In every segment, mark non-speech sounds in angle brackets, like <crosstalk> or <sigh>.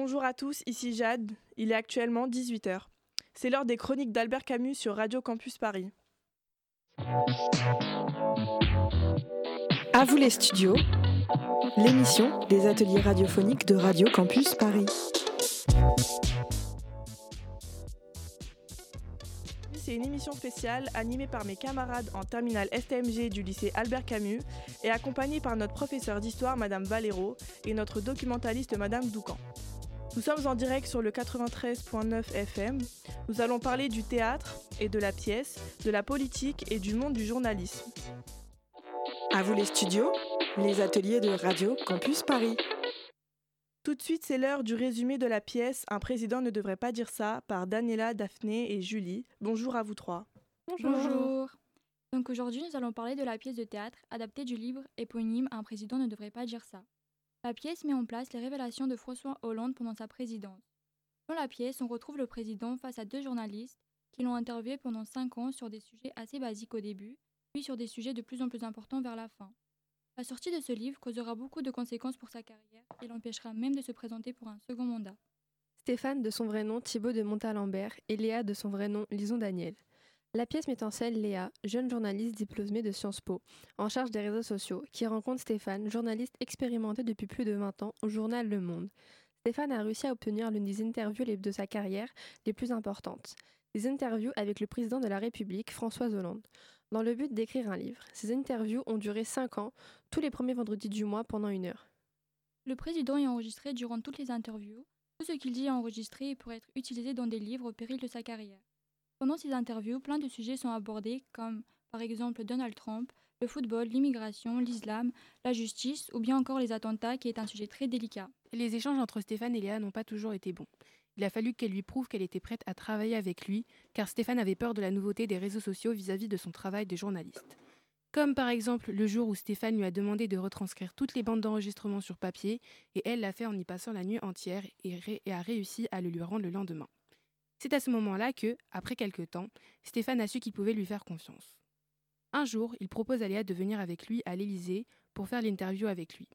Bonjour à tous, ici Jade. Il est actuellement 18h. C'est l'heure des chroniques d'Albert Camus sur Radio Campus Paris. À vous les studios, l'émission des ateliers radiophoniques de Radio Campus Paris. C'est une émission spéciale animée par mes camarades en terminale STMG du lycée Albert Camus et accompagnée par notre professeur d'histoire Madame Valero et notre documentaliste Madame Doucan. Nous sommes en direct sur le 93.9 FM. Nous allons parler du théâtre et de la pièce, de la politique et du monde du journalisme. À vous les studios, les ateliers de Radio Campus Paris. Tout de suite, c'est l'heure du résumé de la pièce Un président ne devrait pas dire ça par Daniela, Daphné et Julie. Bonjour à vous trois. Bonjour. Donc aujourd'hui, nous allons parler de la pièce de théâtre adaptée du livre éponyme Un président ne devrait pas dire ça. La pièce met en place les révélations de François Hollande pendant sa présidence. Dans la pièce, on retrouve le président face à deux journalistes qui l'ont interviewé pendant cinq ans sur des sujets assez basiques au début, puis sur des sujets de plus en plus importants vers la fin. La sortie de ce livre causera beaucoup de conséquences pour sa carrière et l'empêchera même de se présenter pour un second mandat. Stéphane de son vrai nom Thibaut de Montalembert et Léa de son vrai nom Lison Daniel. La pièce met en scène Léa, jeune journaliste diplômée de Sciences Po, en charge des réseaux sociaux, qui rencontre Stéphane, journaliste expérimenté depuis plus de 20 ans au journal Le Monde. Stéphane a réussi à obtenir l'une des interviews de sa carrière les plus importantes, des interviews avec le président de la République, François Hollande, dans le but d'écrire un livre. Ces interviews ont duré 5 ans, tous les premiers vendredis du mois pendant une heure. Le président est enregistré durant toutes les interviews. Tout ce qu'il dit est enregistré et pourrait être utilisé dans des livres au péril de sa carrière. Pendant ces interviews, plein de sujets sont abordés comme par exemple Donald Trump, le football, l'immigration, l'islam, la justice ou bien encore les attentats qui est un sujet très délicat. Les échanges entre Stéphane et Léa n'ont pas toujours été bons. Il a fallu qu'elle lui prouve qu'elle était prête à travailler avec lui, car Stéphane avait peur de la nouveauté des réseaux sociaux vis-à-vis de son travail de journaliste. Comme par exemple le jour où Stéphane lui a demandé de retranscrire toutes les bandes d'enregistrement sur papier, et elle l'a fait en y passant la nuit entière et, a réussi à le lui rendre le lendemain. C'est à ce moment-là que, après quelque temps, Stéphane a su qu'il pouvait lui faire confiance. Un jour, il propose à Léa de venir avec lui à l'Élysée pour faire l'interview avec lui.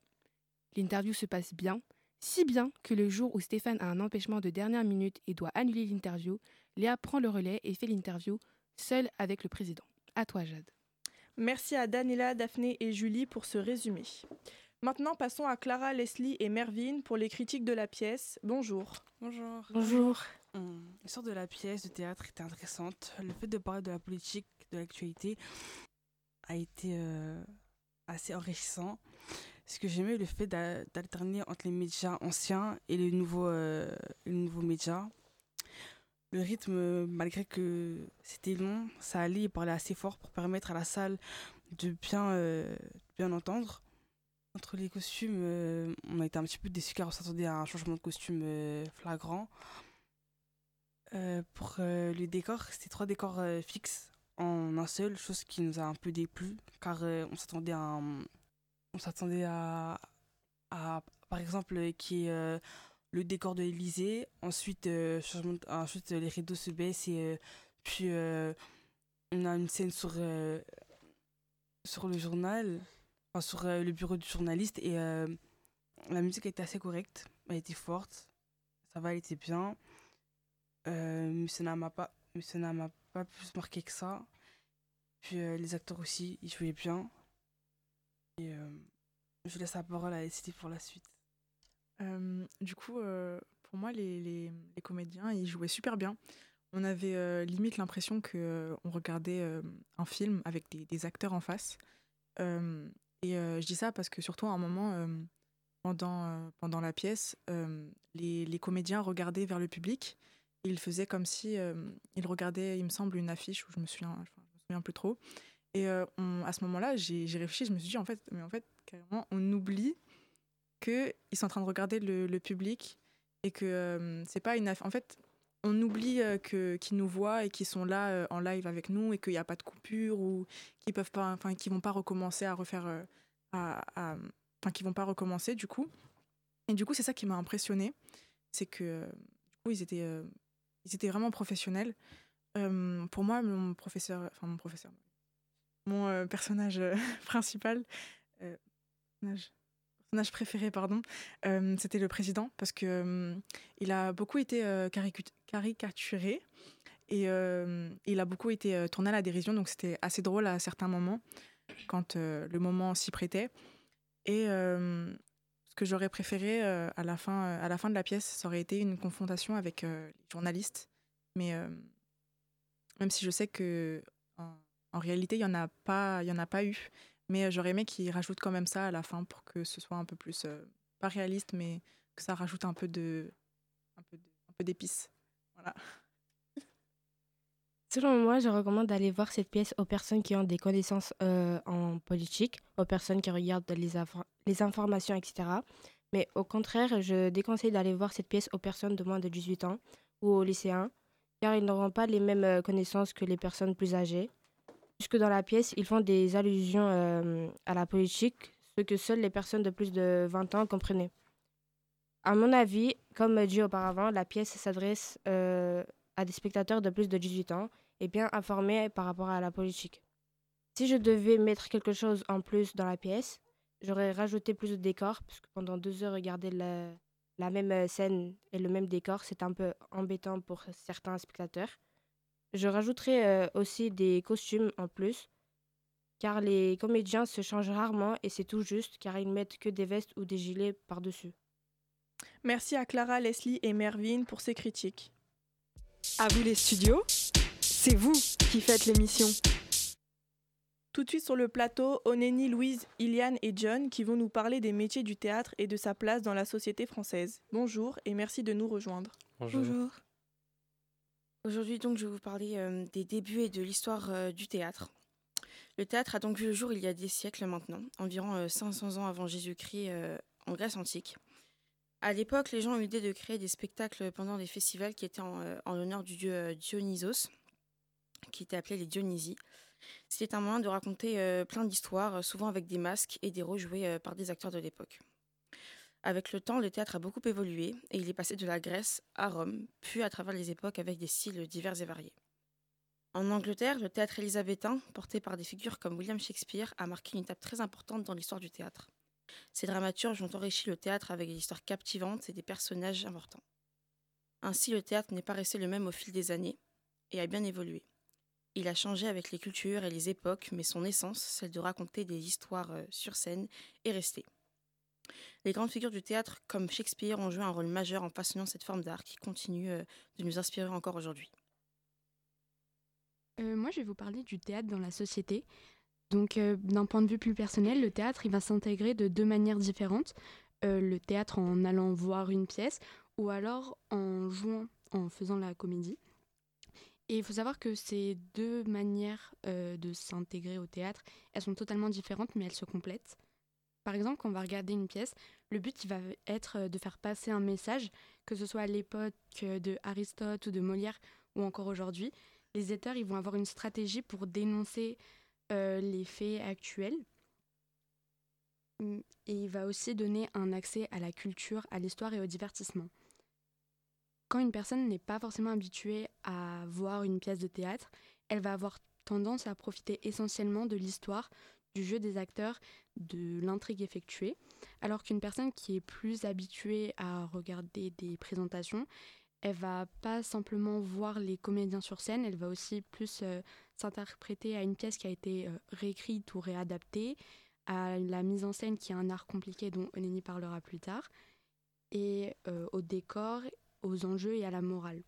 L'interview se passe bien, si bien que le jour où Stéphane a un empêchement de dernière minute et doit annuler l'interview, Léa prend le relais et fait l'interview seule avec le président. À toi, Jade. Merci à Daniela, Daphné et Julie pour ce résumé. Maintenant, passons à Clara, Leslie et Mervyn pour les critiques de la pièce. Bonjour. Bonjour. Bonjour. Hum, L'histoire de la pièce de théâtre était intéressante. Le fait de parler de la politique, de l'actualité, a été euh, assez enrichissant. Ce que j'aimais, le fait d'a- d'alterner entre les médias anciens et les nouveaux, euh, les nouveaux médias. Le rythme, malgré que c'était long, ça allait, il parlait assez fort pour permettre à la salle de bien, euh, bien entendre. Entre les costumes, on a été un petit peu déçus car on s'attendait à un changement de costume flagrant. Euh, pour euh, le décor, c'était trois décors euh, fixes en un seul, chose qui nous a un peu déplu car on s'attendait à, on s'attendait à, par exemple, qui est le décor de l'Elysée, ensuite, ensuite les rideaux se baissent et puis on a une scène sur, sur le journal, sur le bureau du journaliste et la musique était assez correcte, elle était forte, ça va, elle était bien. Euh, mais ça m'a pas, plus marqué que ça. Puis euh, les acteurs aussi, ils jouaient bien. Et euh, je laisse la parole à Esty pour la suite. Du coup, pour moi, les, les- comédiens, ils jouaient super bien. On avait limite l'impression qu'on regardait euh, un film avec des, des acteurs en face. Et je dis ça parce que surtout à un moment, pendant, pendant la pièce, les, les comédiens regardaient vers le public. Ils faisaient comme si euh, ils regardaient, il me semble, une affiche où je me souviens, je me souviens plus trop. Et à ce moment-là, j'ai réfléchi, je me suis dit en fait, mais en fait, carrément, on oublie qu'ils sont en train de regarder le, public et que c'est pas une aff- en fait on oublie que qu'ils nous voient et qu'ils sont là en live avec nous et qu'il n'y a pas de coupure ou qu'ils peuvent pas enfin qu'ils vont pas recommencer à refaire à, enfin qu'ils vont pas recommencer du coup et du coup c'est ça qui m'a impressionné c'est que du coup ils étaient ils étaient vraiment professionnels Euh, pour moi mon professeur enfin mon professeur mon euh, personnage euh, <laughs> principal personnage personnage préféré, pardon, c'était le président parce que il a beaucoup été caricaturé et il a beaucoup été tourné à la dérision, donc c'était assez drôle à certains moments quand le moment s'y prêtait. Et ce que j'aurais préféré à la fin, à la fin de la pièce, ça aurait été une confrontation avec les journalistes, mais même si je sais que en, réalité il y en a pas, en a pas eu. Mais j'aurais aimé qu'ils rajoutent quand même ça à la fin pour que ce soit un peu plus, pas réaliste, mais que ça rajoute un peu un peu d'épices. Voilà. Selon moi, je recommande d'aller voir cette pièce aux personnes qui ont des connaissances en politique, aux personnes qui regardent les, informations, etc. Mais au contraire, je déconseille d'aller voir cette pièce aux personnes de moins de 18 ans ou aux lycéens, car ils n'auront pas les mêmes connaissances que les personnes plus âgées puisque dans la pièce, ils font des allusions euh, à la politique, ce que seules les personnes de plus de 20 ans comprenaient. À mon avis, comme dit auparavant, la pièce s'adresse euh, à des spectateurs de plus de 18 ans et bien informés par rapport à la politique. Si je devais mettre quelque chose en plus dans la pièce, j'aurais rajouté plus de décors, puisque pendant deux heures, regarder la, la même scène et le même décor, c'est un peu embêtant pour certains spectateurs. Je rajouterai euh, aussi des costumes en plus, car les comédiens se changent rarement et c'est tout juste, car ils mettent que des vestes ou des gilets par-dessus. Merci à Clara, Leslie et Mervyn pour ces critiques. À vous les studios, c'est vous qui faites l'émission. Tout de suite sur le plateau, Oneni, Louise, Iliane et John qui vont nous parler des métiers du théâtre et de sa place dans la société française. Bonjour et merci de nous rejoindre. Bonjour. Aujourd'hui, donc, je vais vous parler euh, des débuts et de l'histoire euh, du théâtre. Le théâtre a donc vu le jour il y a des siècles maintenant, environ 500 euh, ans avant Jésus-Christ en Grèce antique. À l'époque, les gens ont eu l'idée de créer des spectacles pendant des festivals qui étaient en, l'honneur du dieu Dionysos, qui était appelé les Dionysies. C'était un moyen de raconter plein d'histoires, souvent avec des masques et des rôles joués par des acteurs de l'époque. Avec le temps, le théâtre a beaucoup évolué et il est passé de la Grèce à Rome, puis à travers les époques avec des styles divers et variés. En Angleterre, le théâtre élisabétain, porté par des figures comme William Shakespeare, a marqué une étape très importante dans l'histoire du théâtre. Ces dramaturges ont enrichi le théâtre avec des histoires captivantes et des personnages importants. Ainsi, le théâtre n'est pas resté le même au fil des années et a bien évolué. Il a changé avec les cultures et les époques, mais son essence, celle de raconter des histoires euh, sur scène, est restée. Les grandes figures du théâtre, comme Shakespeare, ont joué un rôle majeur en façonnant cette forme d'art qui continue euh, de nous inspirer encore aujourd'hui. Euh, moi, je vais vous parler du théâtre dans la société. Donc, d'un point de vue plus personnel, le théâtre, il va s'intégrer de deux manières différentes. le théâtre en allant voir une pièce ou alors en jouant, en faisant la comédie. Et il faut savoir que ces deux manières de s'intégrer au théâtre, elles sont totalement différentes, mais elles se complètent. Par exemple, quand on va regarder une pièce, le but va être euh, de faire passer un message, que ce soit à l'époque euh, de Aristote ou de Molière ou encore aujourd'hui. Les auteurs vont avoir une stratégie pour dénoncer euh, les faits actuels. Et il va aussi donner un accès à la culture, à l'histoire et au divertissement. Quand une personne n'est pas forcément habituée à voir une pièce de théâtre, elle va avoir tendance à profiter essentiellement de l'histoire, du jeu des acteurs, de l'intrigue effectuée, alors qu'une personne qui est plus habituée à regarder des présentations, elle va pas simplement voir les comédiens sur scène, elle va aussi plus euh, s'interpréter à une pièce qui a été euh, réécrite ou réadaptée, à la mise en scène qui est un art compliqué dont Olénie parlera plus tard, et euh, au décor, aux enjeux et à la morale.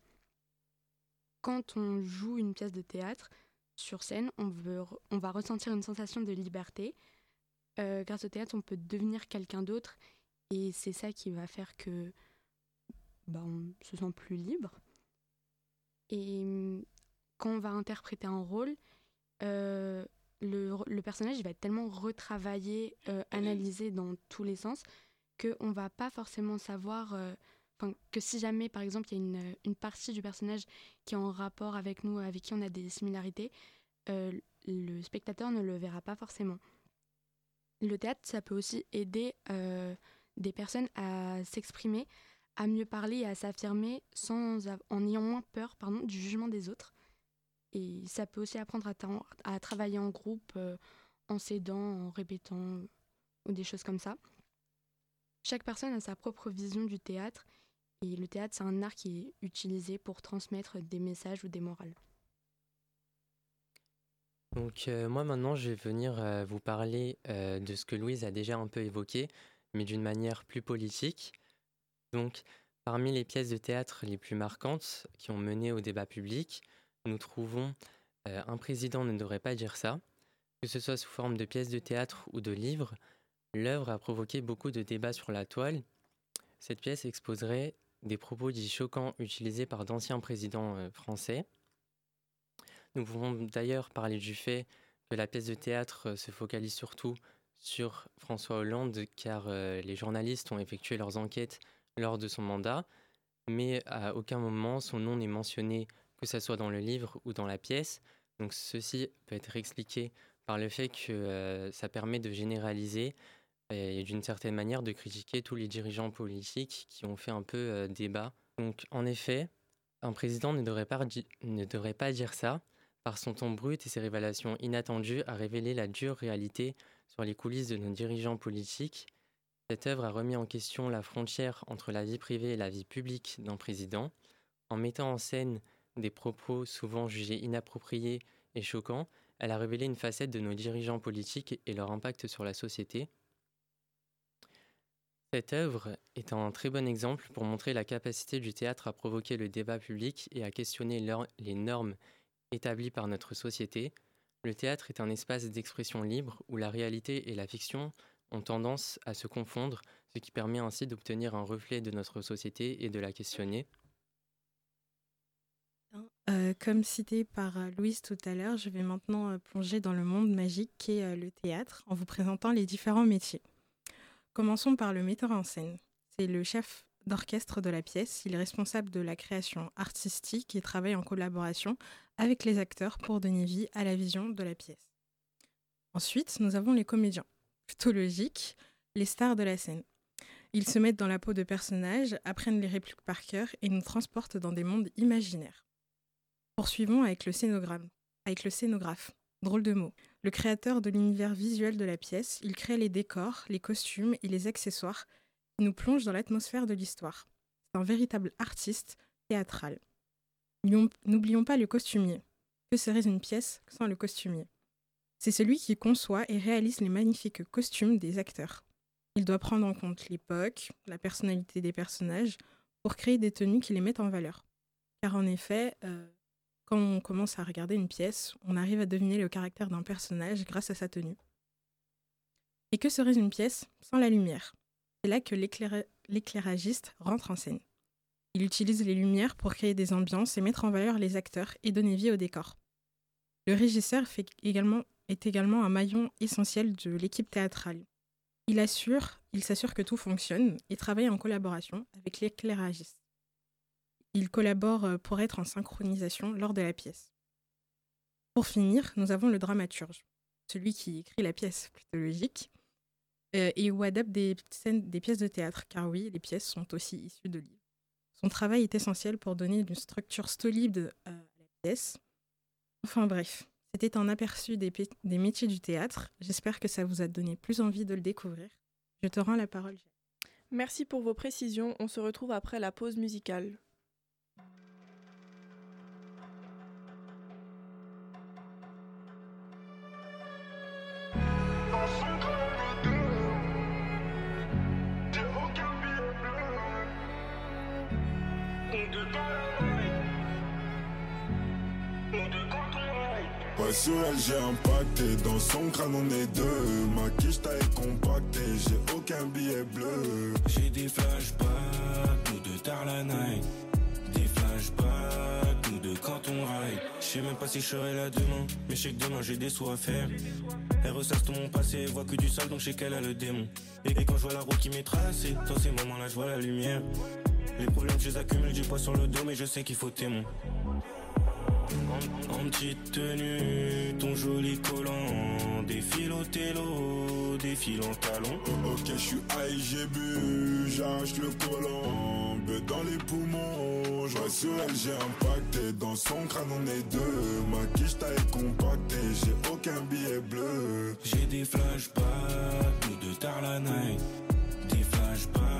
Quand on joue une pièce de théâtre, sur scène, on, veut, on va ressentir une sensation de liberté. Euh, grâce au théâtre, on peut devenir quelqu'un d'autre et c'est ça qui va faire que bah, on se sent plus libre. Et quand on va interpréter un rôle, euh, le, personnage il va être tellement retravaillé, euh, analysé dans tous les sens, qu'on ne va pas forcément savoir que si jamais, par exemple, il y a une, une, partie du personnage qui est en rapport avec nous, avec qui on a des similarités, euh, le spectateur ne le verra pas forcément. Le théâtre, ça peut aussi aider euh, des personnes à s'exprimer, à mieux parler et à s'affirmer sans en ayant moins peur pardon, du jugement des autres. Et ça peut aussi apprendre à, travailler en groupe, euh, en s'aidant, en répétant, ou des choses comme ça. chaque personne a sa propre vision du théâtre et le théâtre, c'est un art qui est utilisé pour transmettre des messages ou des morales. Donc euh, moi maintenant, je vais venir euh, vous parler euh, de ce que Louise a déjà un peu évoqué, mais d'une manière plus politique. Donc parmi les pièces de théâtre les plus marquantes qui ont mené au débat public, nous trouvons Un président ne devrait pas dire ça. Que ce soit sous forme de pièces de théâtre ou de livres, l'œuvre a provoqué beaucoup de débats sur la toile. Cette pièce exposerait des propos dits choquants utilisés par d'anciens présidents français. Nous pouvons d'ailleurs parler du fait que la pièce de théâtre euh, se focalise surtout sur François Hollande, car euh, les journalistes ont effectué leurs enquêtes lors de son mandat, mais à aucun moment son nom n'est mentionné, que ce soit dans le livre ou dans la pièce. Donc ceci peut être expliqué par le fait que euh, ça permet de généraliser et d'une certaine manière de critiquer tous les dirigeants politiques qui ont fait un peu débat. Donc en effet, un président ne devrait pas, ne devrait pas dire ça, par son ton brut et ses révélations inattendues, a révélé la dure réalité sur les coulisses de nos dirigeants politiques. Cette œuvre a remis en question la frontière entre la vie privée et la vie publique d'un président, en mettant en scène des propos souvent jugés inappropriés et choquants. Elle a révélé une facette de nos dirigeants politiques et leur impact sur la société. Cette œuvre est un très bon exemple pour montrer la capacité du théâtre à provoquer le débat public et à questionner les normes établi par notre société, le théâtre est un espace d'expression libre où la réalité et la fiction ont tendance à se confondre, ce qui permet ainsi d'obtenir un reflet de notre société et de la questionner. Euh, comme cité par euh, Louise tout à l'heure, je vais maintenant euh, plonger dans le monde magique qu'est le théâtre en vous présentant les différents métiers. Commençons par le metteur en scène. C'est le chef d'orchestre de la pièce. Il est responsable de la création artistique et travaille en collaboration avec les acteurs pour donner vie à la vision de la pièce. Ensuite, nous avons les comédiens. Plutôt les stars de la scène. Ils se mettent dans la peau de personnages, apprennent les répliques par cœur et nous transportent dans des mondes imaginaires. Poursuivons avec le scénogramme, avec le scénographe. Drôle de mot. Le créateur de l'univers visuel de la pièce, il crée les décors, les costumes et les accessoires qui nous plongent dans l'atmosphère de l'histoire. C'est un véritable artiste théâtral. N'oublions pas le costumier. Que serait une pièce sans le costumier? C'est celui qui conçoit et réalise les magnifiques costumes des acteurs. Il doit prendre en compte l'époque, la personnalité des personnages, pour créer des tenues qui les mettent en valeur. Car en effet, euh, quand on commence à regarder une pièce, on arrive à deviner le caractère d'un personnage grâce à sa tenue. Et que serait une pièce sans la lumière? C'est là que l'éclairagiste rentre en scène. Il utilise les lumières pour créer des ambiances et mettre en valeur les acteurs et donner vie au décor. Le régisseur est également un maillon essentiel de l'équipe théâtrale. Il assure, il s'assure que tout fonctionne et travaille en collaboration avec l'éclairagiste. Il collabore euh, pour être en synchronisation lors de la pièce. Pour finir, nous avons le dramaturge, celui qui écrit la pièce, plutôt logique, euh, et ou adapte des, scènes, des pièces de théâtre, car oui, les pièces sont aussi issues de livres. Son travail est essentiel pour donner une structure solide à la pièce. Enfin bref, c'était un aperçu des, des métiers du théâtre. J'espère que ça vous a donné plus envie de le découvrir. Je te rends la parole. Merci pour vos précisions. On se retrouve après la pause musicale. Sur elle j'ai impacté, dans son crâne on est deux. Ma quiche taille compactée, j'ai aucun billet bleu. J'ai des flashbacks, tout de tard la night. Des flashbacks, tout de quand on ride. J'sais même pas si je serai là demain, mais je que demain j'ai des sous à faire. Elle ressasse tout mon passé, voit que du sale donc je sais qu'elle a le démon. Et, quand je vois la route qui m'est tracée, dans ces moments-là je vois la lumière. Les problèmes je les accumule, du poids sur le dos, mais je sais qu'il faut témoin. En, petite tenue, ton joli collant Défile au télo, défile en talon. Ok je suis high, j'ai bu, j'arrache le collant dans les poumons, je sur elle, j'ai impacté Dans son crâne on est deux. Ma quiche taille compactée, j'ai aucun billet bleu. J'ai des flashbacks, tout de tard la night Des flashbacks. nous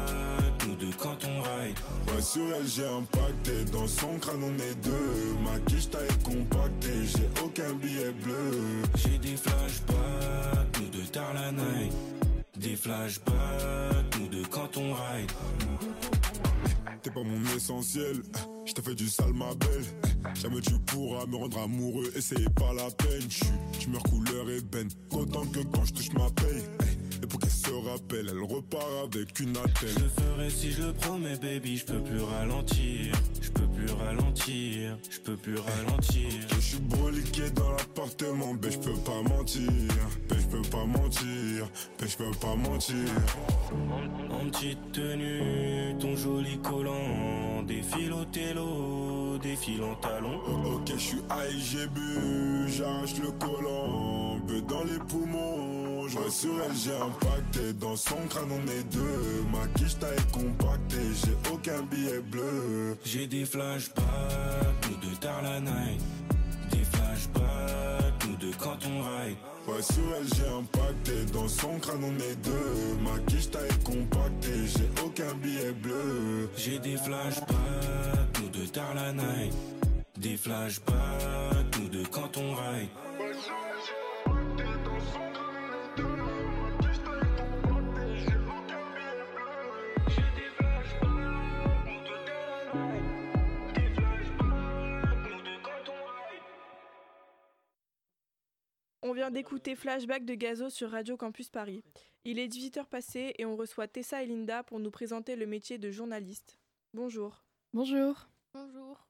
deux quand on ride. Ouais, sur elle, j'ai impacté. Dans son crâne, on est deux. Ma quiche taille compacté. J'ai aucun billet bleu. J'ai des flashbacks, nous deux tard la night. Des flashbacks, nous deux quand on ride. T'es pas mon essentiel, je t'ai fait du sale ma belle. Jamais tu pourras me rendre amoureux, et c'est pas la peine. Je meurs couleur ébène, autant que quand je touche ma paye. Et pour qu'elle se rappelle, elle repart avec une attelle. Je le ferai si je le promets, baby. Je peux plus ralentir, je peux plus ralentir, je peux plus ralentir. Je suis broliqué dans l'appartement, ben je peux pas mentir, ben je peux pas mentir, ben je peux pas mentir. En petite tenue, ton joli collant, défile au télo, défile en talon. Ok, je suis high, j'ai bu, j'arrache le collant, peu dans les poumons. Je sur elle, j'ai impacté, dans son crâne on est deux. Ma quiche taille compactée, j'ai aucun billet bleu. J'ai des flashbacks, nous deux tard la night. Des flashbacks, nous deux quand on ride. Ouais, sur elle, j'ai impacté, dans son crâne on est deux. Ma quiche taille compactée, j'ai aucun billet bleu. J'ai des flashbacks, nous deux tard la night. Des flashbacks, nous deux quand on ride. On vient d'écouter Flashback de Gazo sur Radio Campus Paris. Il est 18h passé et on reçoit Tessa et Linda pour nous présenter le métier de journaliste. Bonjour. Bonjour. Bonjour.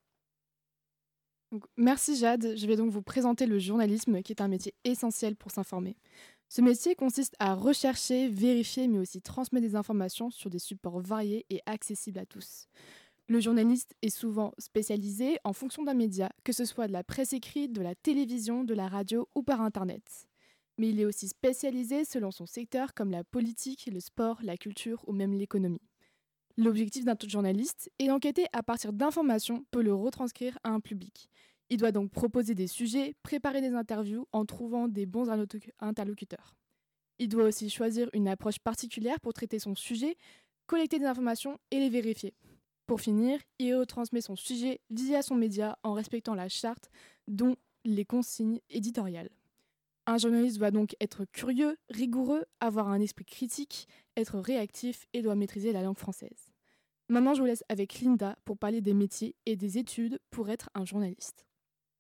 Donc, merci Jade. Je vais donc vous présenter le journalisme qui est un métier essentiel pour s'informer. Ce métier consiste à rechercher, vérifier mais aussi transmettre des informations sur des supports variés et accessibles à tous. Le journaliste est souvent spécialisé en fonction d'un média, que ce soit de la presse écrite, de la télévision, de la radio ou par Internet. Mais il est aussi spécialisé selon son secteur comme la politique, le sport, la culture ou même l'économie. L'objectif d'un journaliste est d'enquêter à partir d'informations pour le retranscrire à un public. Il doit donc proposer des sujets, préparer des interviews en trouvant des bons interlocuteurs. Il doit aussi choisir une approche particulière pour traiter son sujet, collecter des informations et les vérifier. Pour finir, il retransmet son sujet via son média en respectant la charte, dont les consignes éditoriales. Un journaliste doit donc être curieux, rigoureux, avoir un esprit critique, être réactif et doit maîtriser la langue française. Maintenant, je vous laisse avec Linda pour parler des métiers et des études pour être un journaliste.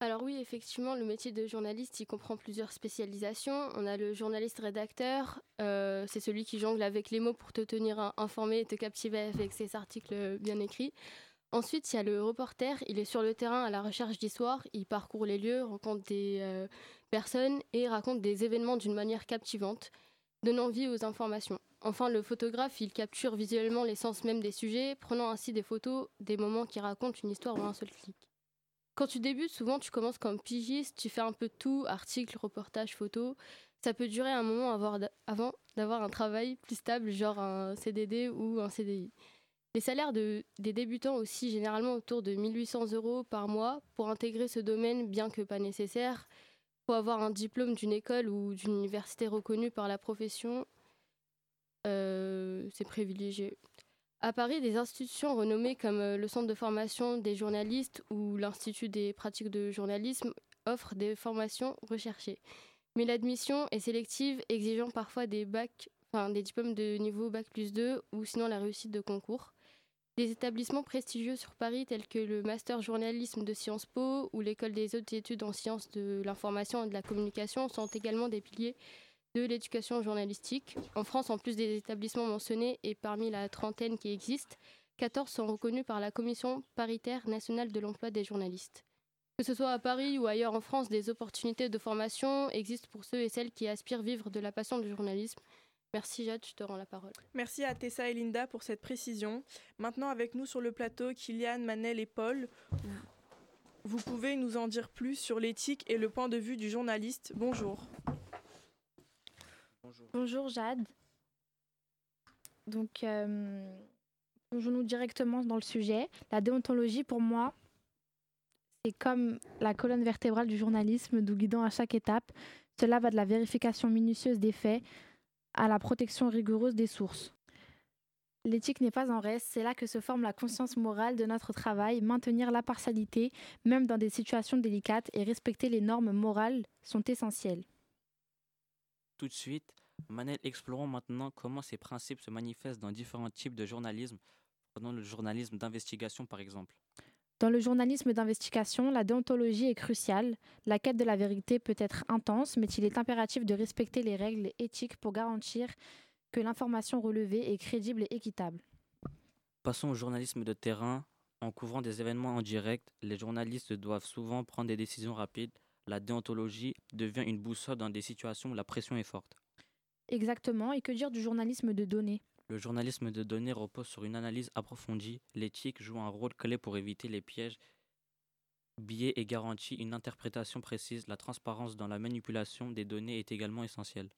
Alors oui, effectivement, le métier de journaliste, il comprend plusieurs spécialisations. On a le journaliste rédacteur, euh, c'est celui qui jongle avec les mots pour te tenir informé et te captiver avec ses articles bien écrits. Ensuite, il y a le reporter, il est sur le terrain à la recherche d'histoire, il parcourt les lieux, rencontre des euh, personnes et raconte des événements d'une manière captivante, donnant vie aux informations. Enfin, le photographe, il capture visuellement l'essence même des sujets, prenant ainsi des photos des moments qui racontent une histoire en un seul clic. Quand tu débutes, souvent tu commences comme pigiste, tu fais un peu de tout, articles, reportages, photos. Ça peut durer un moment avant d'avoir un travail plus stable, genre un CDD ou un CDI. Les salaires de, des débutants aussi, généralement autour de 1800 euros par mois. Pour intégrer ce domaine, bien que pas nécessaire, faut avoir un diplôme d'une école ou d'une université reconnue par la profession. Euh, c'est privilégié. À Paris, des institutions renommées comme euh, le Centre de formation des journalistes ou l'Institut des pratiques de journalisme offrent des formations recherchées. Mais l'admission est sélective, exigeant parfois des des diplômes de niveau bac plus 2 ou sinon la réussite de concours. Des établissements prestigieux sur Paris tels que le Master Journalisme de Sciences Po ou l'École des hautes études en sciences de l'information et de la communication sont également des piliers de l'éducation journalistique. En France, en plus des établissements mentionnés et parmi la trentaine qui existent, 14 sont reconnus par la Commission paritaire nationale de l'emploi des journalistes. Que ce soit à Paris ou ailleurs en France, des opportunités de formation existent pour ceux et celles qui aspirent vivre de la passion du journalisme. Merci Jade, je te rends la parole. Merci à Tessa et Linda pour cette précision. Maintenant avec nous sur le plateau, Kylian, Manel et Paul. Vous pouvez nous en dire plus sur l'éthique et le point de vue du journaliste. Bonjour. Bonjour, Jade. Donc, euh, plongeons-nous directement dans le sujet. La déontologie, pour moi, c'est comme la colonne vertébrale du journalisme, nous guidant à chaque étape. Cela va de la vérification minutieuse des faits à la protection rigoureuse des sources. L'éthique n'est pas en reste, c'est là que se forme la conscience morale de notre travail, maintenir la partialité, même dans des situations délicates, et respecter les normes morales sont essentiels. Tout de suite, Manel, explorons maintenant comment ces principes se manifestent dans différents types de journalisme, prenons le journalisme d'investigation par exemple. Dans le journalisme d'investigation, la déontologie est cruciale. La quête de la vérité peut être intense, mais il est impératif de respecter les règles éthiques pour garantir que l'information relevée est crédible et équitable. Passons au journalisme de terrain. En couvrant des événements en direct, les journalistes doivent souvent prendre des décisions rapides. La déontologie devient une boussole dans des situations où la pression est forte. Exactement, et que dire du journalisme de données? Le journalisme de données repose sur une analyse approfondie. L'éthique joue un rôle clé pour éviter les pièges, biais et garantit une interprétation précise. La transparence dans la manipulation des données est également essentielle.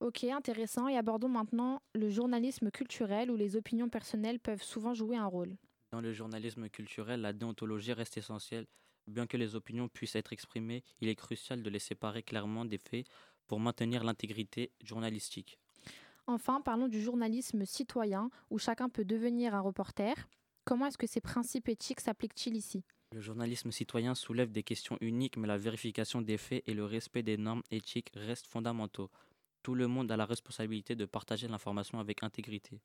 Ok, intéressant. Et abordons maintenant le journalisme culturel où les opinions personnelles peuvent souvent jouer un rôle. Dans le journalisme culturel, la déontologie reste essentielle. Bien que les opinions puissent être exprimées, il est crucial de les séparer clairement des faits pour maintenir l'intégrité journalistique. Enfin, parlons du journalisme citoyen où chacun peut devenir un reporter. Comment est-ce que ces principes éthiques s'appliquent-ils ici? Le journalisme citoyen soulève des questions uniques, mais la vérification des faits et le respect des normes éthiques restent fondamentaux. Tout le monde a la responsabilité de partager l'information avec intégrité.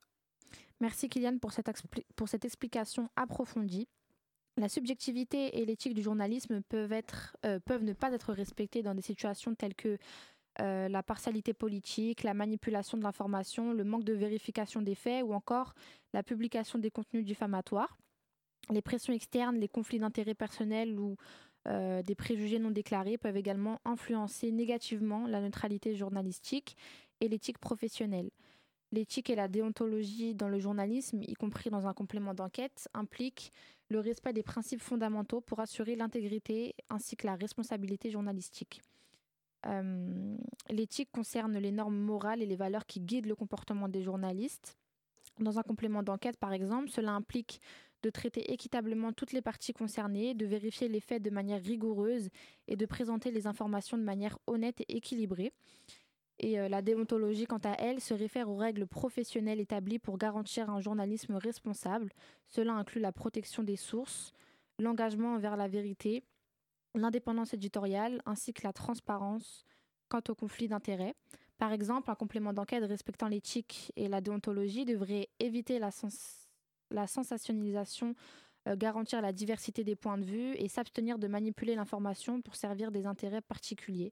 Merci Kylian pour cette, pour cette explication approfondie. La subjectivité et l'éthique du journalisme euh, peuvent ne pas être respectées dans des situations telles que euh, la partialité politique, la manipulation de l'information, le manque de vérification des faits ou encore la publication des contenus diffamatoires. Les pressions externes, les conflits d'intérêts personnels ou euh, des préjugés non déclarés peuvent également influencer négativement la neutralité journalistique et l'éthique professionnelle. L'éthique et la déontologie dans le journalisme, y compris dans un complément d'enquête, impliquent le respect des principes fondamentaux pour assurer l'intégrité ainsi que la responsabilité journalistique. Euh, l'éthique concerne les normes morales et les valeurs qui guident le comportement des journalistes. Dans un complément d'enquête, par exemple, cela implique de traiter équitablement toutes les parties concernées, de vérifier les faits de manière rigoureuse et de présenter les informations de manière honnête et équilibrée. Et euh, la déontologie, quant à elle, se réfère aux règles professionnelles établies pour garantir un journalisme responsable. Cela inclut la protection des sources, l'engagement envers la vérité, l'indépendance éditoriale ainsi que la transparence quant au conflit d'intérêts. Par exemple, un complément d'enquête respectant l'éthique et la déontologie devrait éviter la, sensationnalisation, euh, garantir la diversité des points de vue et s'abstenir de manipuler l'information pour servir des intérêts particuliers.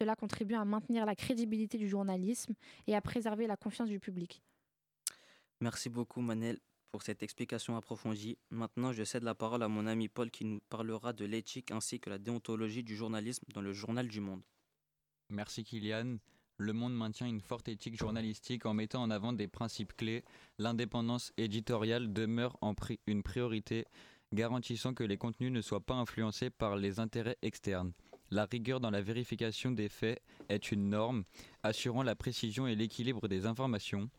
Cela contribue à maintenir la crédibilité du journalisme et à préserver la confiance du public. Merci beaucoup Manel pour cette explication approfondie. Maintenant, je cède la parole à mon ami Paul qui nous parlera de l'éthique ainsi que la déontologie du journalisme dans le Journal du Monde. Merci Kylian. Le Monde maintient une forte éthique journalistique en mettant en avant des principes clés. L'indépendance éditoriale demeure en une priorité, garantissant que les contenus ne soient pas influencés par les intérêts externes. La rigueur dans la vérification des faits est une norme, assurant la précision et l'équilibre des informations.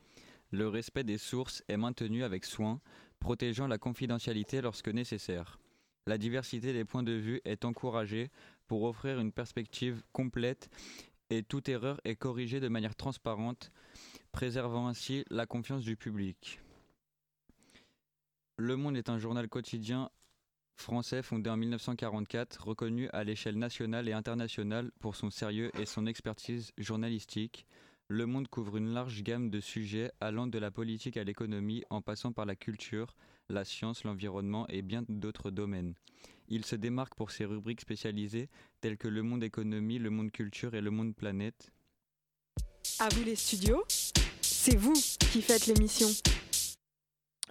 Le respect des sources est maintenu avec soin, protégeant la confidentialité lorsque nécessaire. La diversité des points de vue est encouragée pour offrir une perspective complète et toute erreur est corrigée de manière transparente, préservant ainsi la confiance du public. Le Monde est un journal quotidien français fondé en 1944, reconnu à l'échelle nationale et internationale pour son sérieux et son expertise journalistique. Le Monde couvre une large gamme de sujets allant de la politique à l'économie en passant par la culture, la science, l'environnement et bien d'autres domaines. Il se démarque pour ses rubriques spécialisées telles que le monde économie, le monde culture et le monde planète. À vous les studios, c'est vous qui faites l'émission.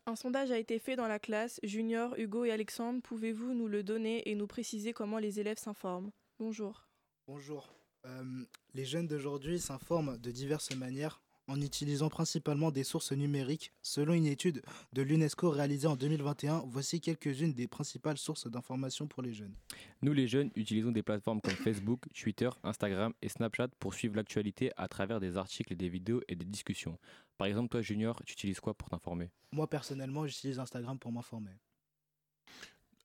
Un sondage a été fait dans la classe. Junior, Hugo et Alexandre, pouvez-vous nous le donner et nous préciser comment les élèves s'informent? Bonjour. Bonjour. Euh, les jeunes d'aujourd'hui s'informent de diverses manières en utilisant principalement des sources numériques. Selon une étude de l'UNESCO réalisée en 2021, voici quelques-unes des principales sources d'information pour les jeunes. Nous les jeunes utilisons des plateformes comme Facebook, Twitter, Instagram et Snapchat pour suivre l'actualité à travers des articles, des vidéos et des discussions. Par exemple, toi Junior, tu utilises quoi pour t'informer? Moi personnellement, j'utilise Instagram pour m'informer.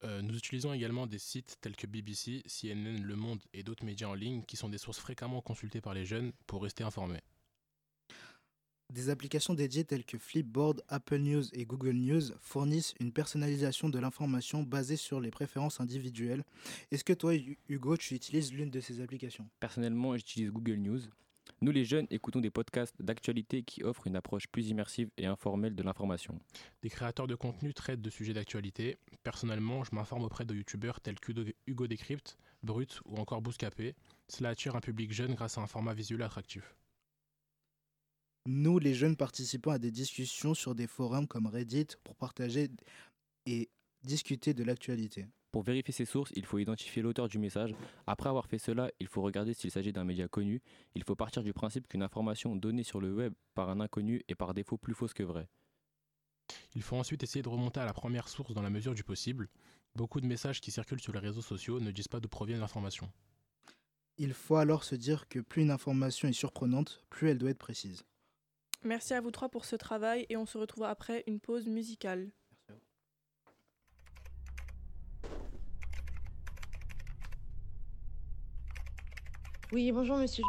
Euh, nous utilisons également des sites tels que BBC, CNN, Le Monde et d'autres médias en ligne qui sont des sources fréquemment consultées par les jeunes pour rester informés. Des applications dédiées telles que Flipboard, Apple News et Google News fournissent une personnalisation de l'information basée sur les préférences individuelles. Est-ce que toi, Hugo, tu utilises l'une de ces applications? Personnellement, j'utilise Google News. Nous, les jeunes, écoutons des podcasts d'actualité qui offrent une approche plus immersive et informelle de l'information. Des créateurs de contenu traitent de sujets d'actualité. Personnellement, je m'informe auprès de youtubeurs tels qu'Hugo Décrypte, Brut ou encore Bouscapé. Cela attire un public jeune grâce à un format visuel attractif. Nous, les jeunes, participons à des discussions sur des forums comme Reddit pour partager et discuter de l'actualité. Pour vérifier ses sources, il faut identifier l'auteur du message. Après avoir fait cela, il faut regarder s'il s'agit d'un média connu. Il faut partir du principe qu'une information donnée sur le web par un inconnu est par défaut plus fausse que vraie. Il faut ensuite essayer de remonter à la première source dans la mesure du possible. Beaucoup de messages qui circulent sur les réseaux sociaux ne disent pas d'où provient l'information. Il faut alors se dire que plus une information est surprenante, plus elle doit être précise. Merci à vous trois pour ce travail et on se retrouve après une pause musicale. Oui, bonjour monsieur.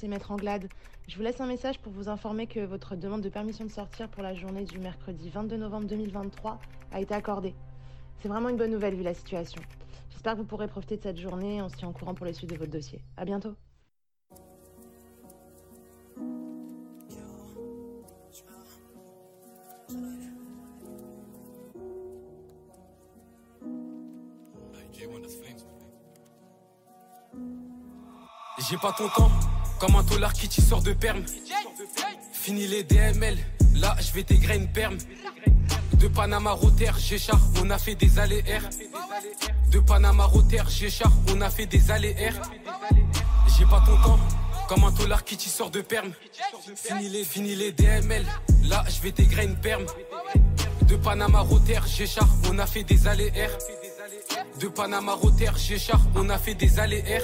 C'est Maître Anglade. Je vous laisse un message pour vous informer que votre demande de permission de sortir pour la journée du mercredi 22 novembre 2023 a été accordée. C'est vraiment une bonne nouvelle vu la situation. J'espère que vous pourrez profiter de cette journée. On se tient courant pour les suites de votre dossier. À bientôt. J'ai pas ton temps, comme un tolard qui t'y sort de perme. Fini les DML, là je vais t'égrer une perme. De Panama Rotter, Géchard, on a fait des allées-air. De Panama Rotter, Géchard, on a fait des allées-air. J'ai pas ton temps, comme un tolard qui t'y sort de perme. Fini les, fini les DML, là je vais t'égrer une perme. De Panama Rotter, Géchard, on a fait des allées-air. De Panama Rotter, Géchard, on a fait des allées-air.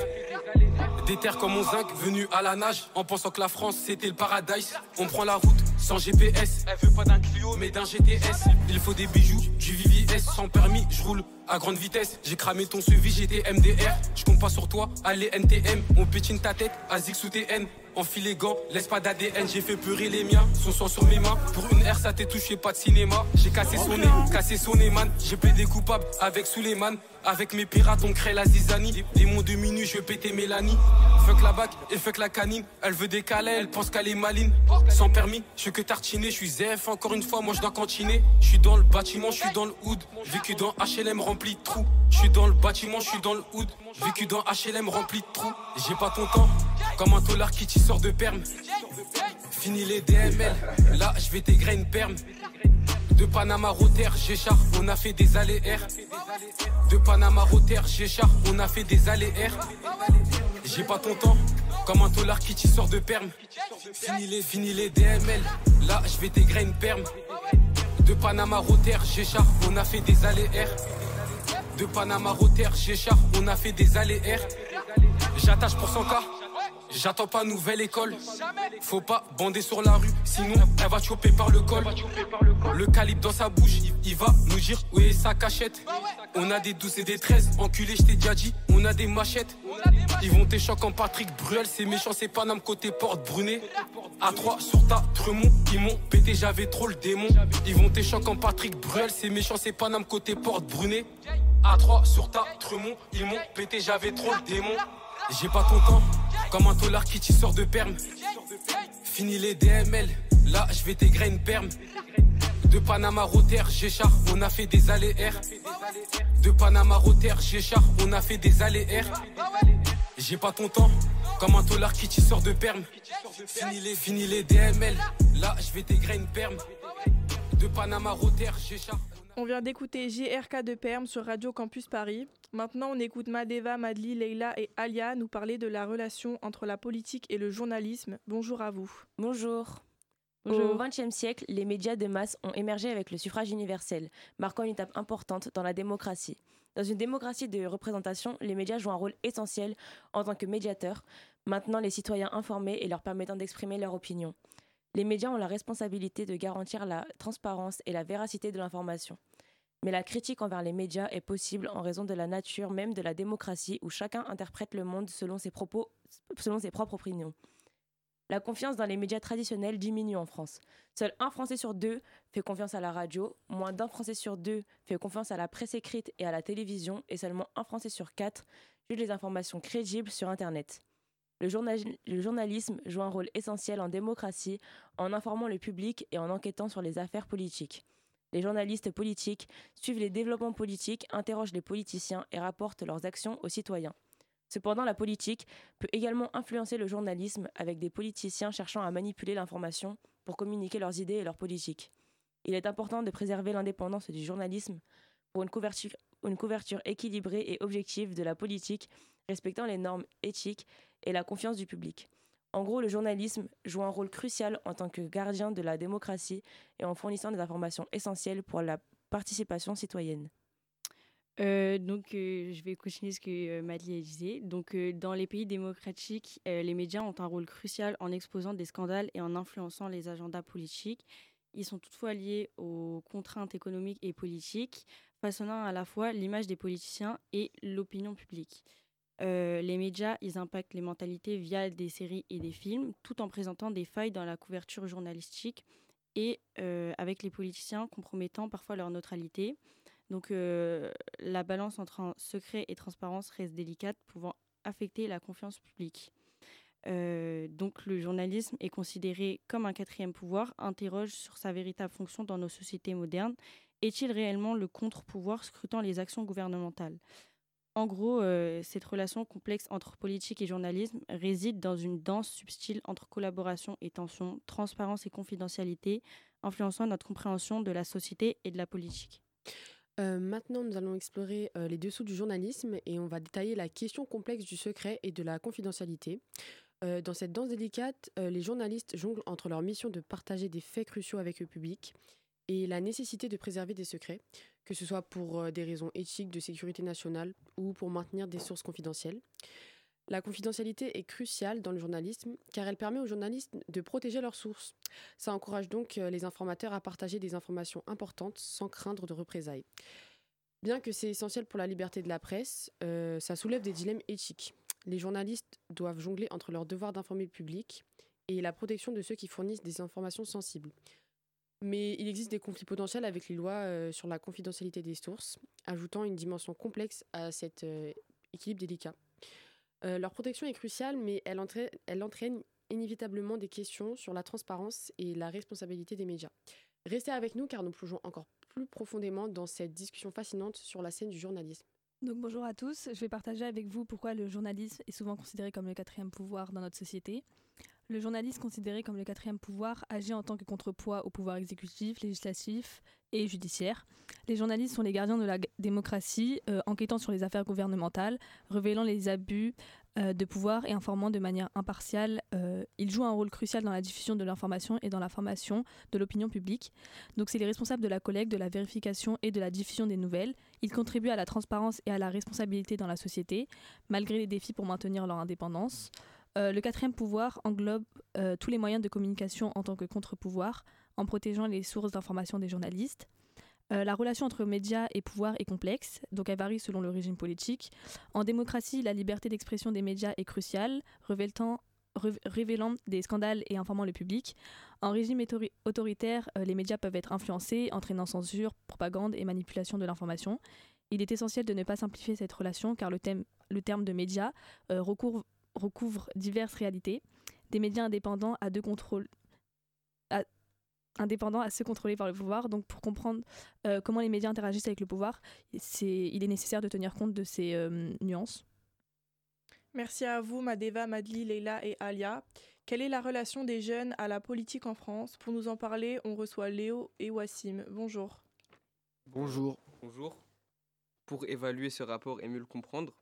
Des terres comme mon zinc, venu à la nage, en pensant que la France c'était le paradise. On prend la route sans GPS. Elle veut pas d'un Clio, mais d'un GTS. Il faut des bijoux, du VVS. Sans permis, je roule à grande vitesse. J'ai cramé ton suivi, j'étais MDR. Je compte pas sur toi, allez NTM. On pétine ta tête, Azix sous TN. Enfile les gants, laisse pas d'ADN, j'ai fait pleurer les miens, son sang sur mes mains. Pour une R, ça t'est touché, pas de cinéma. J'ai cassé son nez, cassé son nez, man. J'ai plaidé coupable avec Suleiman. Avec mes pirates, on crée la zizanie. Mots de minutes, je vais péter Mélanie. Fuck la bac et fuck la canine. Elle veut décaler, elle pense qu'elle est maline. Sans permis, je suis que tartiner, je suis ZF. Encore une fois, moi je dois cantiner. Je suis dans le bâtiment, je suis dans le hood. Vécu dans HLM rempli de trous. Je suis dans le bâtiment, je suis dans le hood. Vécu dans HLM rempli de trous. J'ai pas ton temps, comme un tolard qui t'y sort de perme. Fini les DML, là je vais t'égrer une perme. De Panama Rotter, Géchard, on a fait des allées-air. De Panama Rotter, Géchard, on a fait des allées-air. J'ai pas ton temps, comme un tolard qui t'y sort de perme. Fini les, fini les DML, là je vais t'égrer une perme. De Panama Rotter, Géchard, on a fait des allées-air. De Panama Rotter, Géchard, on a fait des allées-air. J'attache pour 100K. J'attends pas nouvelle école. Faut pas bander sur la rue, sinon elle va choper par le col. Le calibre dans sa bouche, il va nous dire où est sa cachette. On a des 12 et des 13, enculé, j't'ai déjà dit, on a des machettes. Ils vont t'échoquer comme Patrick Bruel, c'est méchant, c'est Paname côté porte Brunet. À 3 sur ta Tremont, ils m'ont pété, j'avais trop le démon. Ils vont t'échoquer comme Patrick Bruel, c'est méchant, c'est Paname côté porte Brunet. À 3 sur ta Tremont, ils m'ont pété, j'avais trop le démon. J'ai pas ton temps, comme un tolard qui t'y sort de perme. Fini les DML, là je vais t'égrer une perme. De Panama Rotter, Géchard, on a fait des allées-air. De Panama Rotter, Géchard, on a fait des allées-air. J'ai pas ton temps, comme un tolard qui t'y sort de perme. Fini les, fini les DML, là je vais t'égrer une perme. De Panama Rotter, Géchard. On vient d'écouter JRK de Perm sur Radio Campus Paris. Maintenant, on écoute Madeva, Madli, Leila et Alia nous parler de la relation entre la politique et le journalisme. Bonjour à vous. Bonjour. Bonjour. Au XXe siècle, les médias de masse ont émergé avec le suffrage universel, marquant une étape importante dans la démocratie. Dans une démocratie de représentation, les médias jouent un rôle essentiel en tant que médiateurs, maintenant les citoyens informés et leur permettant d'exprimer leur opinion. Les médias ont la responsabilité de garantir la transparence et la véracité de l'information. Mais la critique envers les médias est possible en raison de la nature même de la démocratie où chacun interprète le monde selon ses propres opinions. La confiance dans les médias traditionnels diminue en France. Seul un Français sur deux fait confiance à la radio, moins d'un Français sur deux fait confiance à la presse écrite et à la télévision, et seulement un Français sur quatre juge les informations crédibles sur Internet. Le, journal- le journalisme joue un rôle essentiel en démocratie en informant le public et en enquêtant sur les affaires politiques. Les journalistes politiques suivent les développements politiques, interrogent les politiciens et rapportent leurs actions aux citoyens. Cependant, la politique peut également influencer le journalisme avec des politiciens cherchant à manipuler l'information pour communiquer leurs idées et leurs politiques. Il est important de préserver l'indépendance du journalisme pour une couverture équilibrée et objective de la politique, respectant les normes éthiques et la confiance du public. En gros, le journalisme joue un rôle crucial en tant que gardien de la démocratie et en fournissant des informations essentielles pour la participation citoyenne. Euh, donc, euh, je vais continuer ce que euh, Madly disait. Donc, euh, dans les pays démocratiques, les médias ont un rôle crucial en exposant des scandales et en influençant les agendas politiques. Ils sont toutefois liés aux contraintes économiques et politiques, façonnant à la fois l'image des politiciens et l'opinion publique. Euh, les médias, ils impactent les mentalités via des séries et des films, tout en présentant des failles dans la couverture journalistique et euh, avec les politiciens compromettant parfois leur neutralité. Donc euh, la balance entre secret et transparence reste délicate, pouvant affecter la confiance publique. Donc le journalisme est considéré comme un quatrième pouvoir, interroge sur sa véritable fonction dans nos sociétés modernes. Est-il réellement le contre-pouvoir scrutant les actions gouvernementales? En gros, euh, cette relation complexe entre politique et journalisme réside dans une danse subtile entre collaboration et tension, transparence et confidentialité, influençant notre compréhension de la société et de la politique. Euh, maintenant, nous allons explorer euh, les dessous du journalisme et on va détailler la question complexe du secret et de la confidentialité. Dans cette danse délicate, les journalistes jonglent entre leur mission de partager des faits cruciaux avec le public et la nécessité de préserver des secrets, que ce soit pour euh, des raisons éthiques, de sécurité nationale ou pour maintenir des sources confidentielles. La confidentialité est cruciale dans le journalisme car elle permet aux journalistes de protéger leurs sources. Ça encourage donc euh, les informateurs à partager des informations importantes sans craindre de représailles. Bien que c'est essentiel pour la liberté de la presse, euh, ça soulève des dilemmes éthiques. Les journalistes doivent jongler entre leur devoir d'informer le public et la protection de ceux qui fournissent des informations sensibles. Mais il existe des conflits potentiels avec les lois euh, sur la confidentialité des sources, ajoutant une dimension complexe à cet euh, équilibre délicat. Euh, leur protection est cruciale, mais elle entraîne, inévitablement des questions sur la transparence et la responsabilité des médias. Restez avec nous car nous plongeons encore plus profondément dans cette discussion fascinante sur la scène du journalisme. Donc bonjour à tous, je vais partager avec vous pourquoi le journalisme est souvent considéré comme le quatrième pouvoir dans notre société. Le journaliste considéré comme le quatrième pouvoir agit en tant que contrepoids au pouvoir exécutif, législatif et judiciaire. Les journalistes sont les gardiens de la démocratie, euh, enquêtant sur les affaires gouvernementales, révélant les abus euh, de pouvoir et informant de manière impartiale. Euh, ils jouent un rôle crucial dans la diffusion de l'information et dans la formation de l'opinion publique. Donc c'est les responsables de la collecte, de la vérification et de la diffusion des nouvelles. Ils contribuent à la transparence et à la responsabilité dans la société, malgré les défis pour maintenir leur indépendance. Euh, le quatrième pouvoir englobe euh, tous les moyens de communication en tant que contre-pouvoir, en protégeant les sources d'information des journalistes. Euh, la relation entre médias et pouvoir est complexe, donc elle varie selon le régime politique. En démocratie, la liberté d'expression des médias est cruciale, révélant, des scandales et informant le public. En régime autori- autoritaire, les médias peuvent être influencés, entraînant censure, propagande et manipulation de l'information. Il est essentiel de ne pas simplifier cette relation car le terme de médias euh, recouvre, recouvre diverses réalités. Des médias indépendants à deux contrôles à- indépendants à ceux contrôlés par le pouvoir. Donc pour comprendre euh, comment les médias interagissent avec le pouvoir, c'est, il est nécessaire de tenir compte de ces euh, nuances. Merci à vous, Madeva, Madli, Leila et Alia. Quelle est la relation des jeunes à la politique en France? Pour nous en parler, on reçoit Léo et Wassim. Bonjour. Bonjour. Bonjour. Pour évaluer ce rapport et mieux le comprendre,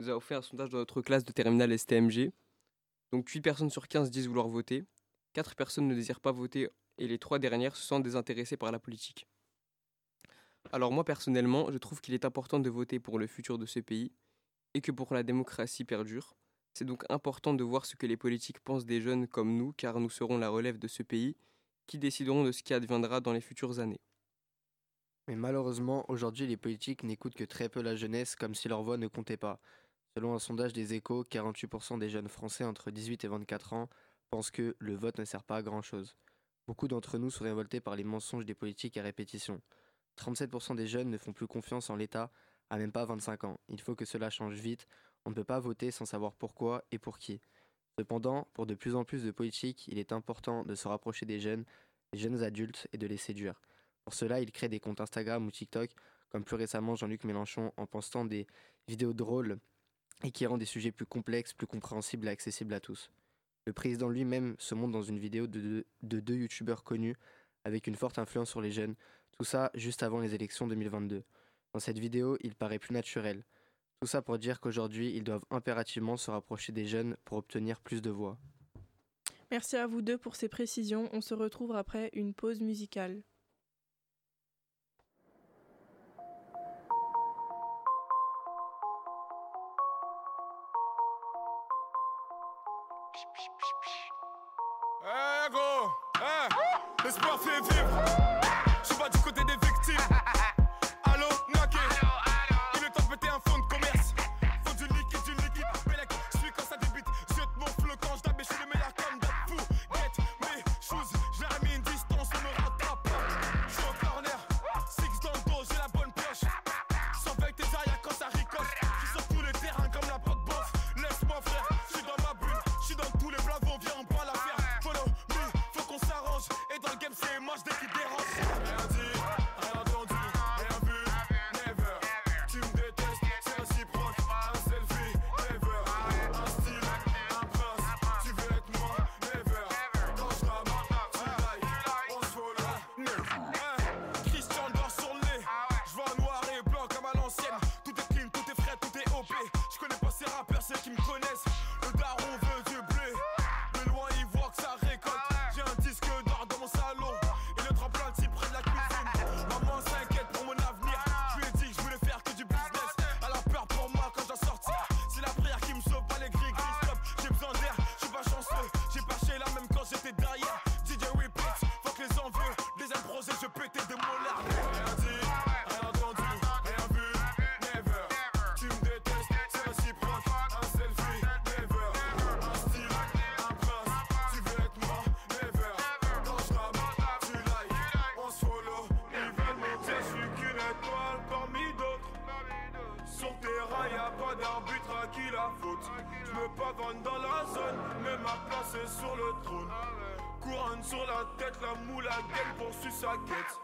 nous avons fait un sondage dans notre classe de terminale STMG. Donc 8 personnes sur 15 disent vouloir voter, 4 personnes ne désirent pas voter et les 3 dernières se sentent désintéressées par la politique. Alors moi personnellement, je trouve qu'il est important de voter pour le futur de ce pays et que pour la démocratie perdure. C'est donc important de voir ce que les politiques pensent des jeunes comme nous car nous serons la relève de ce pays qui décideront de ce qui adviendra dans les futures années. Mais malheureusement, aujourd'hui, les politiques n'écoutent que très peu la jeunesse, comme si leur voix ne comptait pas. Selon un sondage des échos, 48% des jeunes Français entre 18 et 24 ans pense que le vote ne sert pas à grand-chose. Beaucoup d'entre nous sont révoltés par les mensonges des politiques à répétition. 37% des jeunes ne font plus confiance en l'État à même pas 25 ans. Il faut que cela change vite. On ne peut pas voter sans savoir pourquoi et pour qui. Cependant, pour de plus en plus de politiques, il est important de se rapprocher des jeunes, des jeunes adultes et de les séduire. Pour cela, ils créent des comptes Instagram ou TikTok, comme plus récemment Jean-Luc Mélenchon, en postant des vidéos drôles et qui rendent des sujets plus complexes, plus compréhensibles et accessibles à tous. Le président lui-même se montre dans une vidéo de deux, de deux youtubeurs connus avec une forte influence sur les jeunes, tout ça juste avant les élections 2022. Dans cette vidéo, il paraît plus naturel. Tout ça pour dire qu'aujourd'hui, ils doivent impérativement se rapprocher des jeunes pour obtenir plus de voix. Merci à vous deux pour ces précisions. On se retrouve après une pause musicale. D'arbitre à qui la faute. Je me pavane dans la zone, mais ma place est sur le trône. Couronne sur la tête, la moule à gueule poursuit sa quête.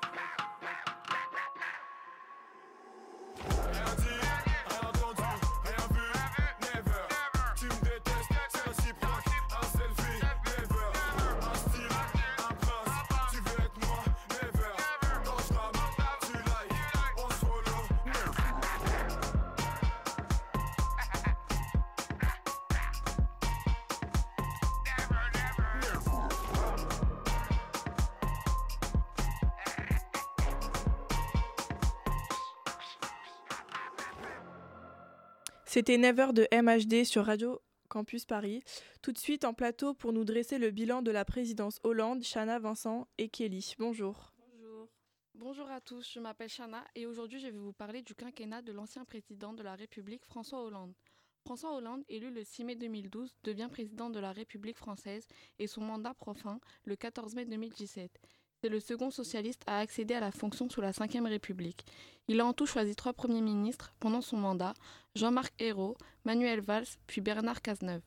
C'était Never de MHD sur Radio Campus Paris. Tout de suite en plateau pour nous dresser le bilan de la présidence Hollande, Chana, Vincent et Kelly. Bonjour. Bonjour. Bonjour à tous, je m'appelle Chana et aujourd'hui je vais vous parler du quinquennat de l'ancien président de la République François Hollande. François Hollande, élu le 6 mai 2012, devient président de la République française et son mandat prend fin le 14 mai 2017. C'est le second socialiste à accéder à la fonction sous la Ve République. Il a en tout choisi trois premiers ministres pendant son mandat, Jean-Marc Ayrault, Manuel Valls, puis Bernard Cazeneuve.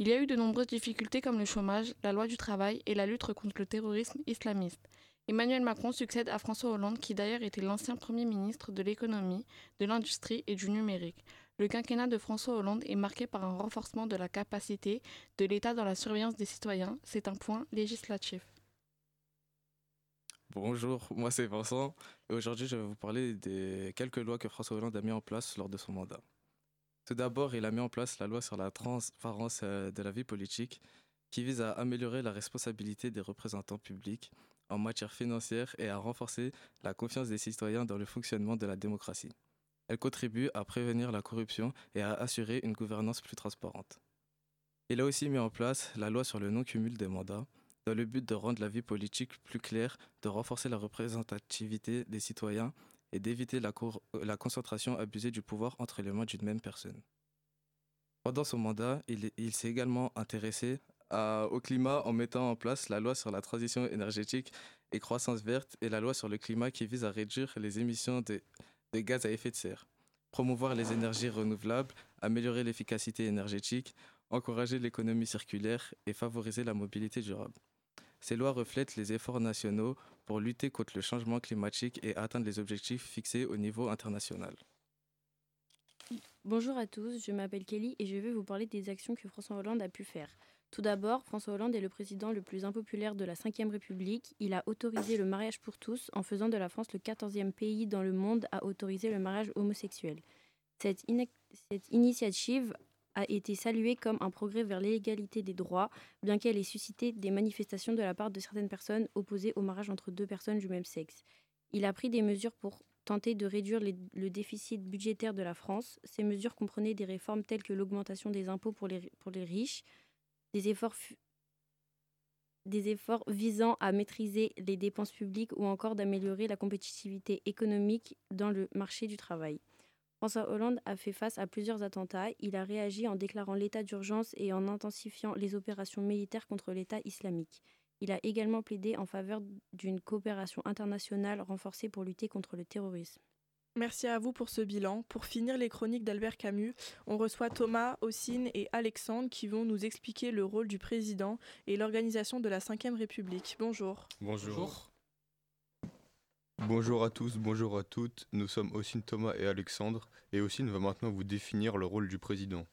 Il y a eu de nombreuses difficultés comme le chômage, la loi du travail et la lutte contre le terrorisme islamiste. Emmanuel Macron succède à François Hollande, qui d'ailleurs était l'ancien Premier ministre de l'économie, de l'industrie et du numérique. Le quinquennat de François Hollande est marqué par un renforcement de la capacité de l'État dans la surveillance des citoyens. C'est un point législatif. Bonjour, moi c'est Vincent et aujourd'hui je vais vous parler des quelques lois que François Hollande a mis en place lors de son mandat. Tout d'abord, il a mis en place la loi sur la transparence euh, de la vie politique qui vise à améliorer la responsabilité des représentants publics en matière financière et à renforcer la confiance des citoyens dans le fonctionnement de la démocratie. Elle contribue à prévenir la corruption et à assurer une gouvernance plus transparente. Il a aussi mis en place la loi sur le non-cumul des mandats dans le but de rendre la vie politique plus claire, de renforcer la représentativité des citoyens et d'éviter la, la, concentration abusée du pouvoir entre les mains d'une même personne. Pendant son mandat, il, s'est également intéressé au climat en mettant en place la loi sur la transition énergétique et croissance verte et la loi sur le climat qui vise à réduire les émissions de gaz à effet de serre, promouvoir les énergies renouvelables, améliorer l'efficacité énergétique, encourager l'économie circulaire et favoriser la mobilité durable. Ces lois reflètent les efforts nationaux pour lutter contre le changement climatique et atteindre les objectifs fixés au niveau international. Bonjour à tous, je m'appelle Kelly et je vais vous parler des actions que François Hollande a pu faire. Tout d'abord, François Hollande est le président le plus impopulaire de la Ve République. Il a autorisé le mariage pour tous en faisant de la France le 14e pays dans le monde à autoriser le mariage homosexuel. Cette, cette initiative a été saluée comme un progrès vers l'égalité des droits, bien qu'elle ait suscité des manifestations de la part de certaines personnes opposées au mariage entre deux personnes du même sexe. Il a pris des mesures pour tenter de réduire le déficit budgétaire de la France. Ces mesures comprenaient des réformes telles que l'augmentation des impôts pour les, riches, des efforts visant à maîtriser les dépenses publiques ou encore d'améliorer la compétitivité économique dans le marché du travail. François Hollande a fait face à plusieurs attentats. Il a réagi en déclarant l'état d'urgence et en intensifiant les opérations militaires contre l'État islamique. Il a également plaidé en faveur d'une coopération internationale renforcée pour lutter contre le terrorisme. Merci à vous pour ce bilan. Pour finir les chroniques d'Albert Camus, on reçoit Thomas, Ossine et Alexandre qui vont nous expliquer le rôle du président et l'organisation de la Ve République. Bonjour. Bonjour. Bonjour à tous, bonjour à toutes. Nous sommes Ossine Thomas et Alexandre, et Ossine va maintenant vous définir le rôle du président.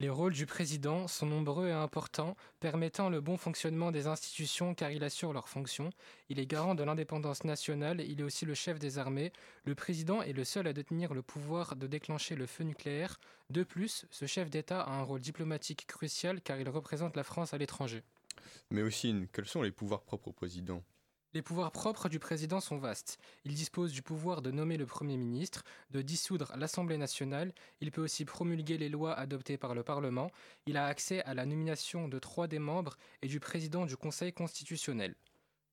Les rôles du président sont nombreux et importants, permettant le bon fonctionnement des institutions car il assure leurs fonctions. Il est garant de l'indépendance nationale, il est aussi le chef des armées. Le président est le seul à détenir le pouvoir de déclencher le feu nucléaire. De plus, ce chef d'État a un rôle diplomatique crucial car il représente la France à l'étranger. Mais Ossine, quels sont les pouvoirs propres au président? Les pouvoirs propres du président sont vastes. Il dispose du pouvoir de nommer le Premier ministre, de dissoudre l'Assemblée nationale, il peut aussi promulguer les lois adoptées par le Parlement, il a accès à la nomination de trois des membres et du président du Conseil constitutionnel.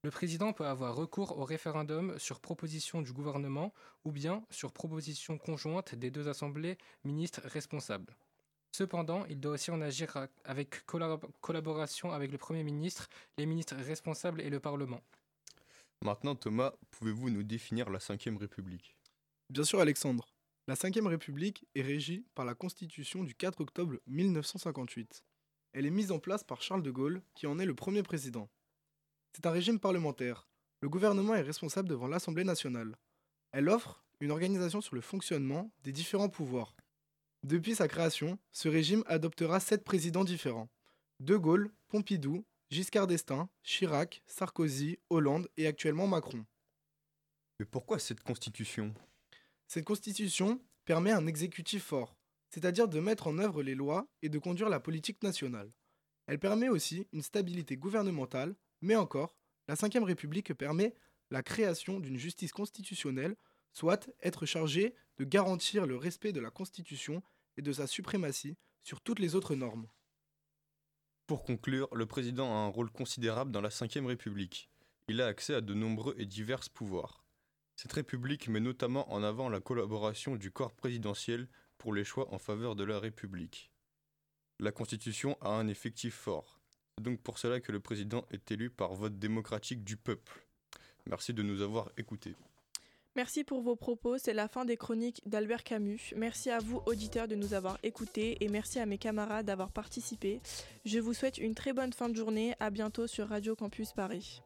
Le président peut avoir recours au référendum sur proposition du gouvernement ou bien sur proposition conjointe des deux assemblées ministres responsables. Cependant, il doit aussi en agir avec collab- collaboration avec le Premier ministre, les ministres responsables et le Parlement. Maintenant, Thomas, pouvez-vous nous définir la Ve République? Bien sûr, Alexandre. La Ve République est régie par la Constitution du 4 octobre 1958. Elle est mise en place par Charles de Gaulle, qui en est le premier président. C'est un régime parlementaire. Le gouvernement est responsable devant l'Assemblée nationale. Elle offre une organisation sur le fonctionnement des différents pouvoirs. Depuis sa création, ce régime adoptera sept présidents différents. De Gaulle, Pompidou, Giscard d'Estaing, Chirac, Sarkozy, Hollande et actuellement Macron. Mais pourquoi cette constitution? Cette constitution permet un exécutif fort, c'est-à-dire de mettre en œuvre les lois et de conduire la politique nationale. Elle permet aussi une stabilité gouvernementale, mais encore, la Ve République permet la création d'une justice constitutionnelle, soit être chargée de garantir le respect de la Constitution et de sa suprématie sur toutes les autres normes. Pour conclure, le président a un rôle considérable dans la Ve République. Il a accès à de nombreux et divers pouvoirs. Cette République met notamment en avant la collaboration du corps présidentiel pour les choix en faveur de la République. La Constitution a un effectif fort. C'est donc pour cela que le président est élu par vote démocratique du peuple. Merci de nous avoir écoutés. Merci pour vos propos, c'est la fin des chroniques d'Albert Camus. Merci à vous, auditeurs, de nous avoir écoutés et merci à mes camarades d'avoir participé. Je vous souhaite une très bonne fin de journée. À bientôt sur Radio Campus Paris.